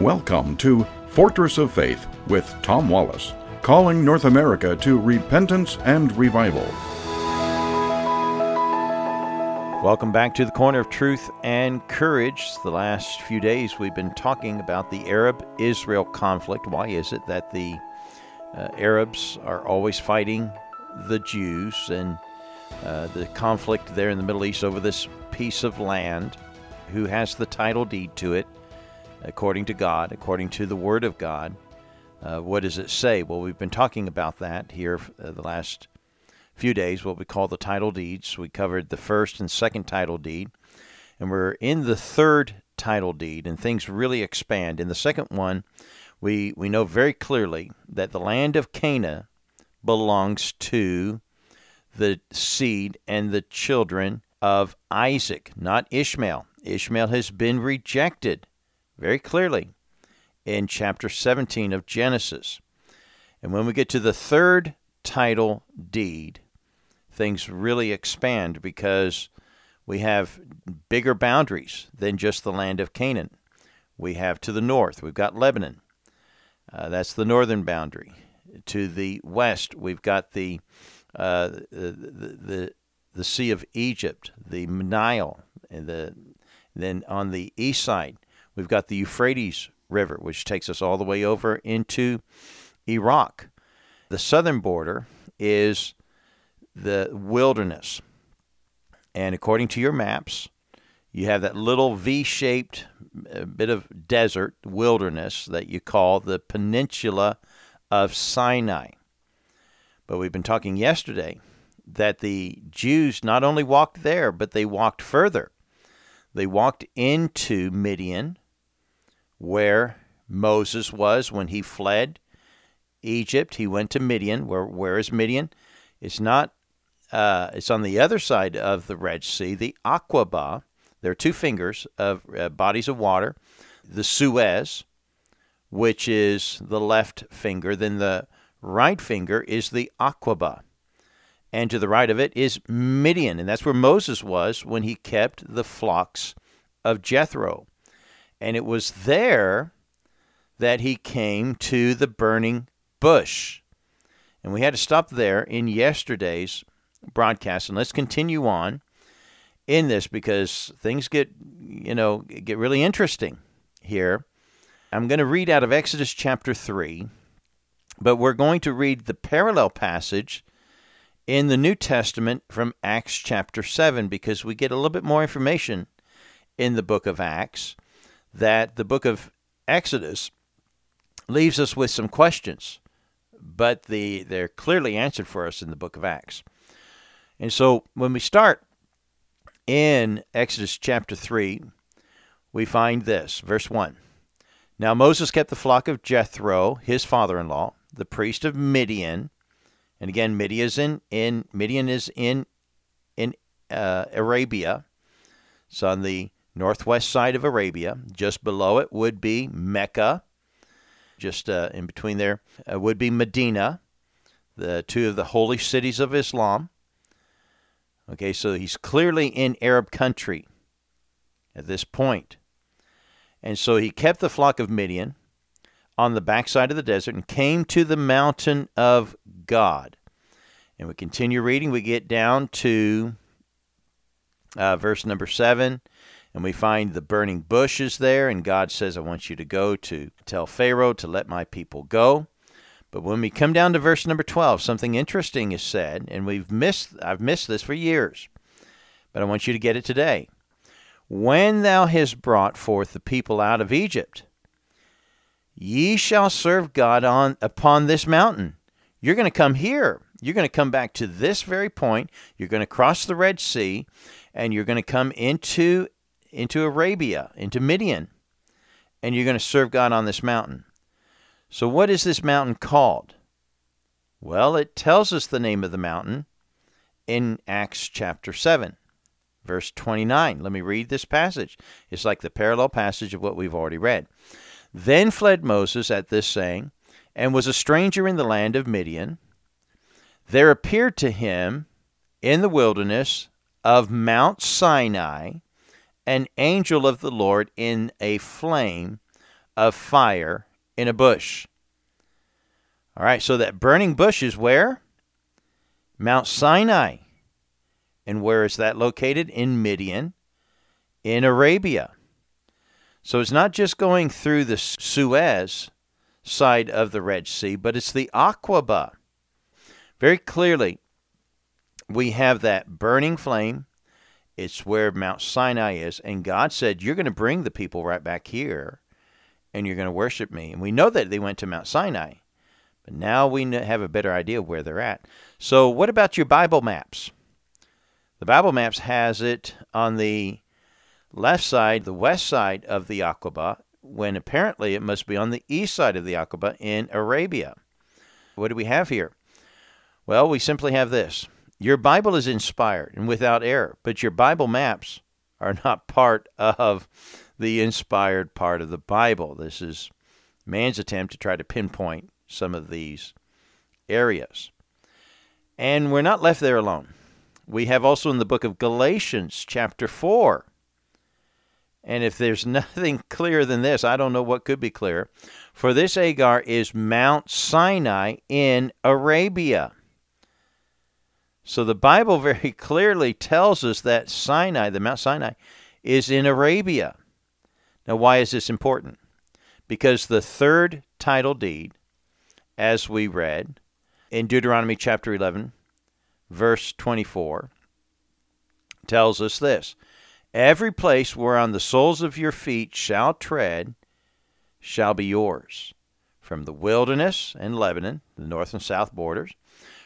Welcome to Fortress of Faith with Tom Wallace, calling North America to repentance and revival. Welcome back to the Corner of Truth and Courage. The last few days we've been talking about the Arab Israel conflict. Why is it that the uh, Arabs are always fighting the Jews and uh, the conflict there in the Middle East over this piece of land? Who has the title deed to it? According to God, according to the Word of God. Uh, what does it say? Well, we've been talking about that here uh, the last few days, what we call the title deeds. We covered the first and second title deed, and we're in the third title deed, and things really expand. In the second one, we, we know very clearly that the land of Canaan belongs to the seed and the children of Isaac, not Ishmael. Ishmael has been rejected very clearly in chapter 17 of Genesis. And when we get to the third title deed, things really expand because we have bigger boundaries than just the land of Canaan. We have to the north, we've got Lebanon. Uh, that's the northern boundary. To the west, we've got the, uh, the, the, the Sea of Egypt, the Nile, and the, then on the east side, We've got the Euphrates River, which takes us all the way over into Iraq. The southern border is the wilderness. And according to your maps, you have that little V shaped uh, bit of desert wilderness that you call the Peninsula of Sinai. But we've been talking yesterday that the Jews not only walked there, but they walked further. They walked into Midian, where Moses was when he fled Egypt. He went to Midian. Where where is Midian? It's not. Uh, it's on the other side of the Red Sea, the Aqaba. There are two fingers of uh, bodies of water. The Suez, which is the left finger. Then the right finger is the Aqaba. And to the right of it is Midian. And that's where Moses was when he kept the flocks of Jethro. And it was there that he came to the burning bush. And we had to stop there in yesterday's broadcast. And let's continue on in this because things get, you know, get really interesting here. I'm going to read out of Exodus chapter 3, but we're going to read the parallel passage in the New Testament from Acts chapter 7 because we get a little bit more information in the book of Acts that the book of Exodus leaves us with some questions, but the, they're clearly answered for us in the book of Acts. And so when we start in Exodus chapter 3, we find this, verse 1. Now Moses kept the flock of Jethro, his father in law, the priest of Midian. And again, Midian is in, in Midian is in in uh, Arabia. It's on the northwest side of Arabia. Just below it would be Mecca. Just uh, in between there uh, would be Medina, the two of the holy cities of Islam. Okay, so he's clearly in Arab country at this point. And so he kept the flock of Midian on the backside of the desert and came to the mountain of God. And we continue reading. We get down to uh, verse number 7 and we find the burning bushes there, and God says, I want you to go to tell Pharaoh to let my people go. But when we come down to verse number 12, something interesting is said, and we've missed I've missed this for years. But I want you to get it today. When thou hast brought forth the people out of Egypt, ye shall serve God on upon this mountain. You're going to come here. You're going to come back to this very point. You're going to cross the Red Sea, and you're going to come into into Arabia, into Midian, and you're going to serve God on this mountain. So, what is this mountain called? Well, it tells us the name of the mountain in Acts chapter 7, verse 29. Let me read this passage. It's like the parallel passage of what we've already read. Then fled Moses at this saying, and was a stranger in the land of Midian. There appeared to him in the wilderness of Mount Sinai an angel of the Lord in a flame of fire in a bush. All right, so that burning bush is where? Mount Sinai. And where is that located? In Midian, in Arabia. So it's not just going through the Suez side of the Red Sea, but it's the Aqaba. Very clearly, we have that burning flame. It's where Mount Sinai is. And God said, You're going to bring the people right back here and you're going to worship me. And we know that they went to Mount Sinai. But now we have a better idea of where they're at. So, what about your Bible maps? The Bible maps has it on the left side, the west side of the Aqaba, when apparently it must be on the east side of the Aqaba in Arabia. What do we have here? Well, we simply have this. Your Bible is inspired and without error, but your Bible maps are not part of the inspired part of the Bible. This is man's attempt to try to pinpoint some of these areas. And we're not left there alone. We have also in the book of Galatians, chapter 4. And if there's nothing clearer than this, I don't know what could be clearer. For this Agar is Mount Sinai in Arabia. So the Bible very clearly tells us that Sinai, the Mount Sinai, is in Arabia. Now, why is this important? Because the third title deed as we read in Deuteronomy chapter 11, verse 24, tells us this Every place whereon the soles of your feet shall tread shall be yours, from the wilderness and Lebanon, the north and south borders,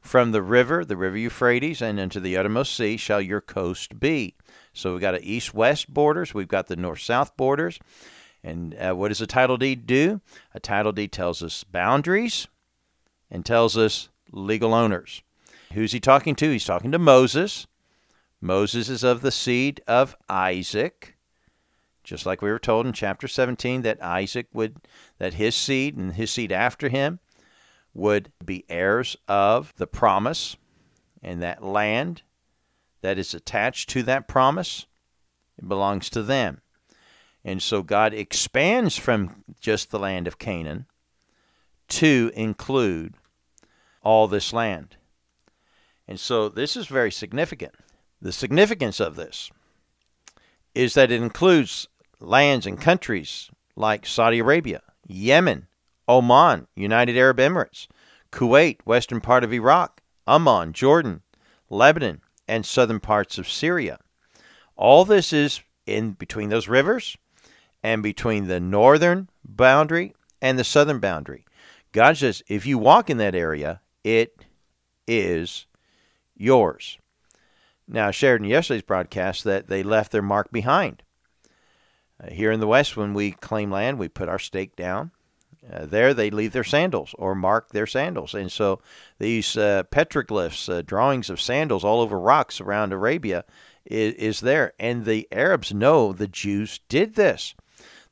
from the river, the river Euphrates, and into the uttermost sea shall your coast be. So we've got an east west borders, we've got the north south borders. And uh, what does a title deed do? A title deed tells us boundaries, and tells us legal owners. Who's he talking to? He's talking to Moses. Moses is of the seed of Isaac, just like we were told in chapter 17 that Isaac would, that his seed and his seed after him would be heirs of the promise and that land that is attached to that promise it belongs to them. And so God expands from just the land of Canaan to include all this land. And so this is very significant. The significance of this is that it includes lands and countries like Saudi Arabia, Yemen, Oman, United Arab Emirates, Kuwait, western part of Iraq, Amman, Jordan, Lebanon, and southern parts of Syria. All this is in between those rivers and between the northern boundary and the southern boundary. God says, if you walk in that area, it is yours. Now, I shared in yesterday's broadcast that they left their mark behind. Uh, here in the West, when we claim land, we put our stake down. Uh, there, they leave their sandals or mark their sandals. And so these uh, petroglyphs, uh, drawings of sandals all over rocks around Arabia, is, is there. And the Arabs know the Jews did this.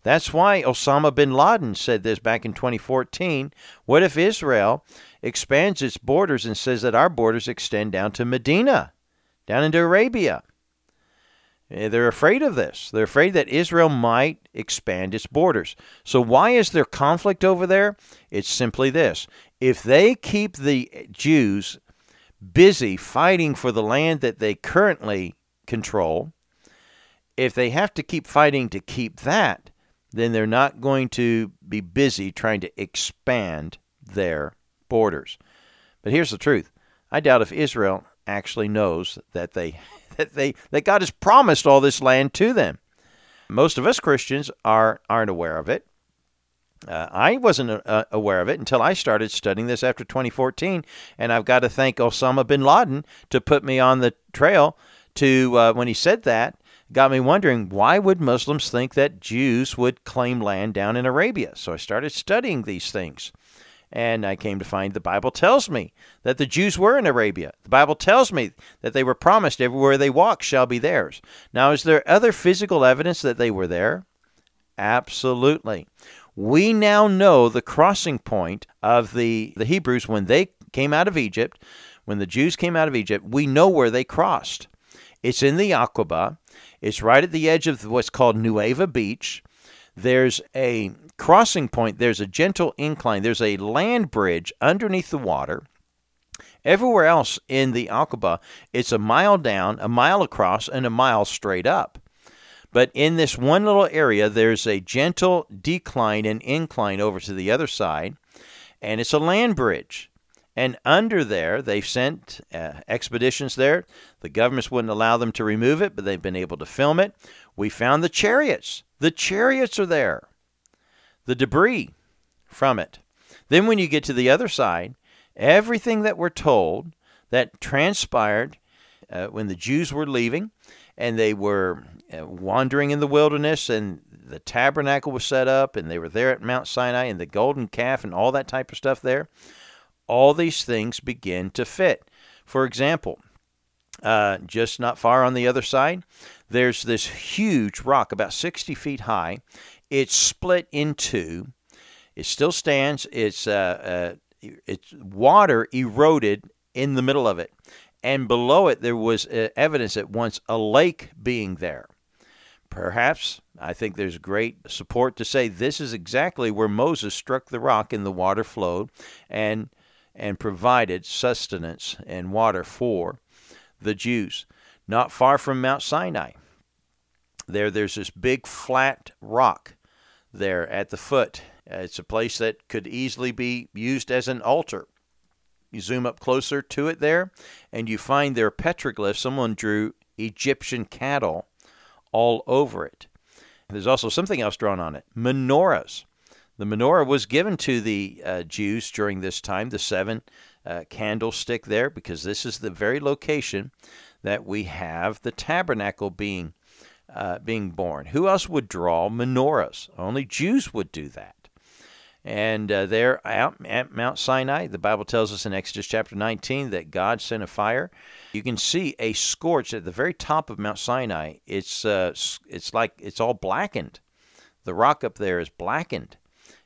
That's why Osama bin Laden said this back in 2014. What if Israel expands its borders and says that our borders extend down to Medina, down into Arabia? Eh, they're afraid of this. They're afraid that Israel might expand its borders. So, why is there conflict over there? It's simply this if they keep the Jews busy fighting for the land that they currently control, if they have to keep fighting to keep that, then they're not going to be busy trying to expand their borders. But here's the truth. I doubt if Israel actually knows that they that they that God has promised all this land to them. Most of us Christians are aren't aware of it. Uh, I wasn't uh, aware of it until I started studying this after 2014, and I've got to thank Osama bin Laden to put me on the trail to uh, when he said that got me wondering why would Muslims think that Jews would claim land down in Arabia? So I started studying these things. And I came to find the Bible tells me that the Jews were in Arabia. The Bible tells me that they were promised everywhere they walk shall be theirs. Now, is there other physical evidence that they were there? Absolutely. We now know the crossing point of the, the Hebrews when they came out of Egypt. When the Jews came out of Egypt, we know where they crossed. It's in the Aqaba. It's right at the edge of what's called Nuweiba Beach. there's a crossing point, there's a gentle incline, there's a land bridge underneath the water. Everywhere else in the Aqaba, it's a mile down, a mile across, and a mile straight up. But in this one little area, there's a gentle decline and incline over to the other side, and it's a land bridge. And under there, they've sent uh, expeditions there. The governments wouldn't allow them to remove it, but they've been able to film it. We found the chariots. The chariots are there. The debris from it. Then, when you get to the other side, everything that we're told that transpired uh, when the Jews were leaving and they were uh, wandering in the wilderness and the tabernacle was set up and they were there at Mount Sinai and the golden calf and all that type of stuff there, all these things begin to fit. For example, uh, just not far on the other side, there's this huge rock about 60 feet high. It's split in two. It still stands. It's uh, uh, it's water eroded in the middle of it, and below it there was uh, evidence at once a lake being there. Perhaps I think there's great support to say this is exactly where Moses struck the rock and the water flowed, and and provided sustenance and water for the Jews. Not far from Mount Sinai, there there's this big flat rock there at the foot. It's a place that could easily be used as an altar. You zoom up closer to it there, and you find there petroglyphs. Someone drew Egyptian cattle all over it. There's also something else drawn on it menorahs. The menorah was given to the uh, Jews during this time, the seven uh, candlestick there, because this is the very location that we have the tabernacle being uh, being born. Who else would draw menorahs? Only Jews would do that. And uh, there out at Mount Sinai, the Bible tells us in Exodus chapter 19 that God sent a fire. You can see a scorch at the very top of Mount Sinai. It's uh, it's like it's all blackened. The rock up there is blackened,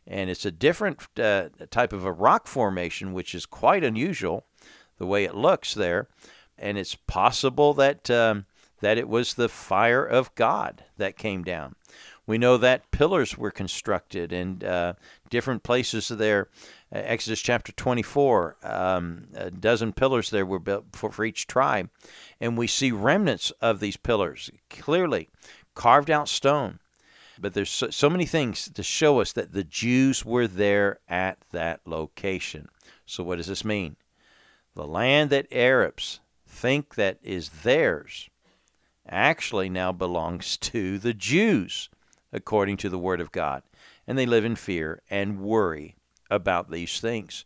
and it's a different uh, type of a rock formation, which is quite unusual, the way it looks there. And it's possible that um, that it was the fire of God that came down. We know that pillars were constructed in uh, different places there. Uh, Exodus chapter 24, um, a dozen pillars there were built for, for each tribe. And we see remnants of these pillars clearly carved out stone. But there's so, so many things to show us that the Jews were there at that location. So, what does this mean? The land that Arabs think that is theirs actually now belongs to the Jews, according to the Word of God. And they live in fear and worry about these things,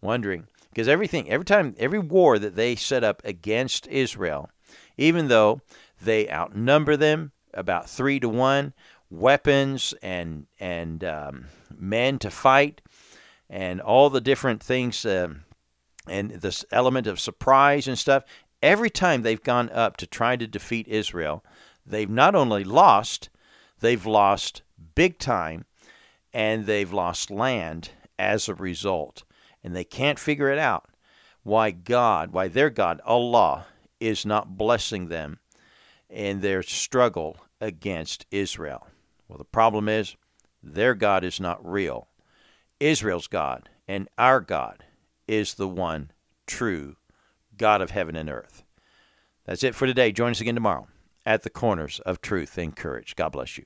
wondering because everything, every time, every war that they set up against Israel, even though they outnumber them about three to one, weapons and and um, men to fight, and all the different things, um, and this element of surprise and stuff, every time they've gone up to try to defeat Israel, they've not only lost, they've lost big time, and they've lost land as a result. And they can't figure it out why God, why their God, Allah, is not blessing them in their struggle against Israel. Well, the problem is their God is not real. Israel's God and our God is the one true God of heaven and earth. That's it for today. Join us again tomorrow at the corners of truth and courage. God bless you.